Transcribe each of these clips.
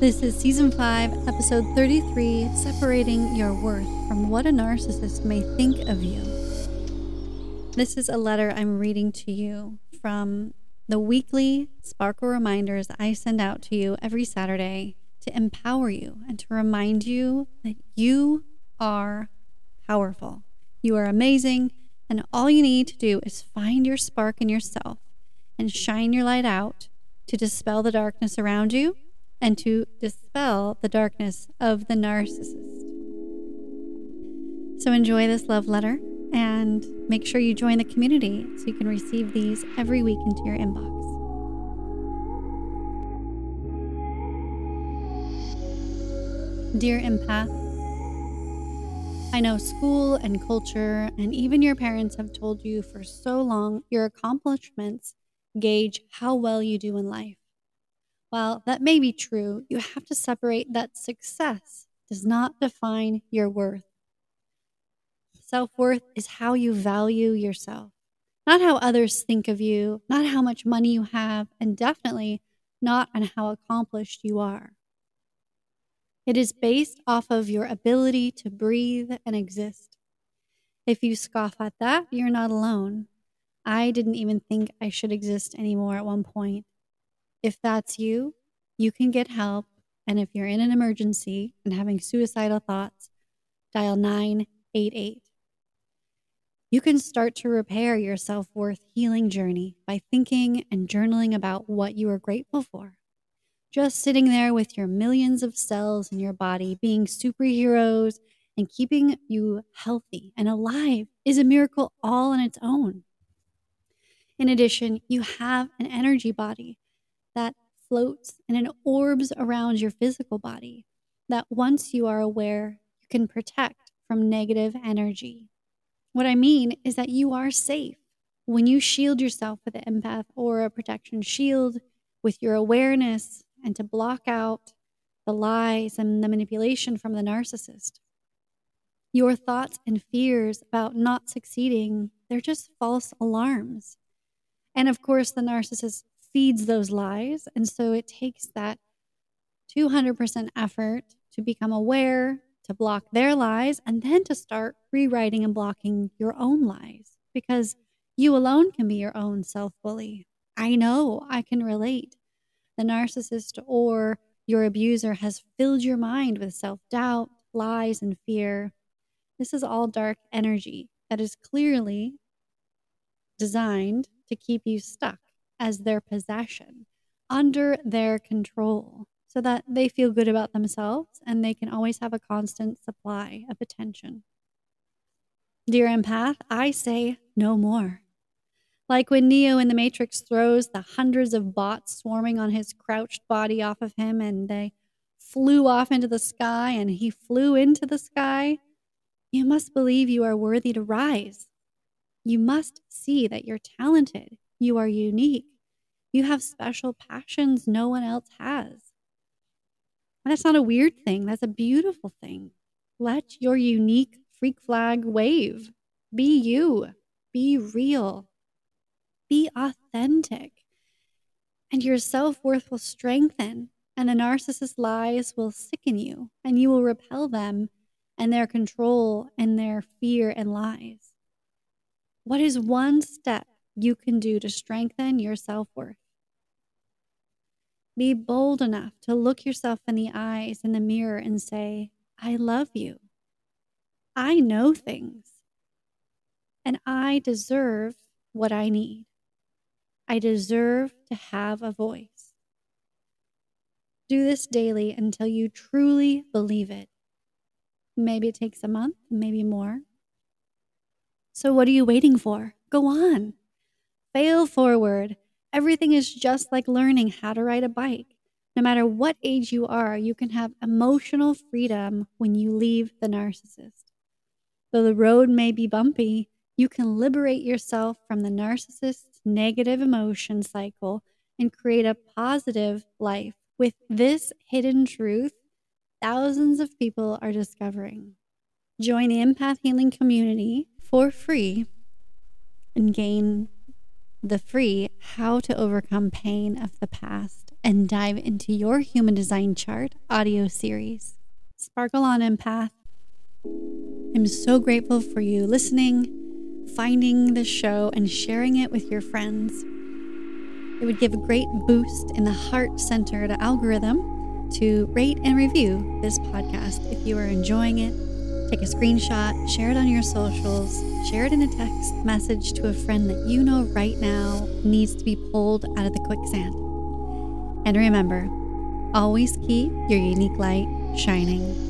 This is season 5, episode 33 Separating Your Worth from What a Narcissist May Think of You. This is a letter I'm reading to you from the weekly sparkle reminders I send out to you every Saturday to empower you and to remind you that you are powerful. You are amazing, and all you need to do is find your spark in yourself and shine your light out to dispel the darkness around you and to dispel the darkness of the narcissist. So enjoy this love letter and make sure you join the community so you can receive these every week into your inbox. Dear Empath, I know school and culture and even your parents have told you for so long your accomplishments gauge how well you do in life. While that may be true, you have to separate that success does not define your worth. Self worth is how you value yourself, not how others think of you, not how much money you have, and definitely not on how accomplished you are. It is based off of your ability to breathe and exist. If you scoff at that, you're not alone. I didn't even think I should exist anymore at one point. If that's you, you can get help. And if you're in an emergency and having suicidal thoughts, dial 988. You can start to repair your self worth healing journey by thinking and journaling about what you are grateful for. Just sitting there with your millions of cells in your body being superheroes and keeping you healthy and alive is a miracle all on its own. In addition, you have an energy body floats and it orbs around your physical body that once you are aware, you can protect from negative energy. What I mean is that you are safe. When you shield yourself with an empath or a protection shield with your awareness and to block out the lies and the manipulation from the narcissist. Your thoughts and fears about not succeeding, they're just false alarms. And of course, the narcissist feeds those lies. And so it takes that 200% effort to become aware, to block their lies, and then to start rewriting and blocking your own lies because you alone can be your own self bully. I know I can relate. The narcissist or your abuser has filled your mind with self doubt, lies, and fear. This is all dark energy that is clearly designed to keep you stuck as their possession, under their control, so that they feel good about themselves and they can always have a constant supply of attention. Dear empath, I say no more. Like when Neo in the Matrix throws the hundreds of bots swarming on his crouched body off of him and they flew off into the sky and he flew into the sky, you must believe you are worthy to rise. You must see that you're talented, you are unique, you have special passions no one else has. And that's not a weird thing, that's a beautiful thing. Let your unique freak flag wave. Be you, be real, be authentic. And your self worth will strengthen, and the narcissist lies will sicken you, and you will repel them and their control and their fear and lies. What is one step you can do to strengthen your self worth? Be bold enough to look yourself in the eyes in the mirror and say, I love you. I know things. And I deserve what I need. I deserve to have a voice. Do this daily until you truly believe it. Maybe it takes a month, maybe more. So, what are you waiting for? Go on. Fail forward. Everything is just like learning how to ride a bike. No matter what age you are, you can have emotional freedom when you leave the narcissist. Though the road may be bumpy, you can liberate yourself from the narcissist's negative emotion cycle and create a positive life. With this hidden truth, thousands of people are discovering. Join the empath healing community for free and gain the free How to Overcome Pain of the Past and dive into your human design chart audio series. Sparkle on Empath. I'm so grateful for you listening, finding the show, and sharing it with your friends. It would give a great boost in the heart centered algorithm to rate and review this podcast if you are enjoying it Take a screenshot, share it on your socials, share it in a text message to a friend that you know right now needs to be pulled out of the quicksand. And remember, always keep your unique light shining.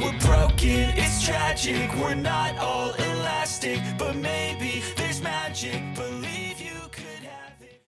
We're broken, it's tragic, we're not all elastic, but maybe there's magic. Believe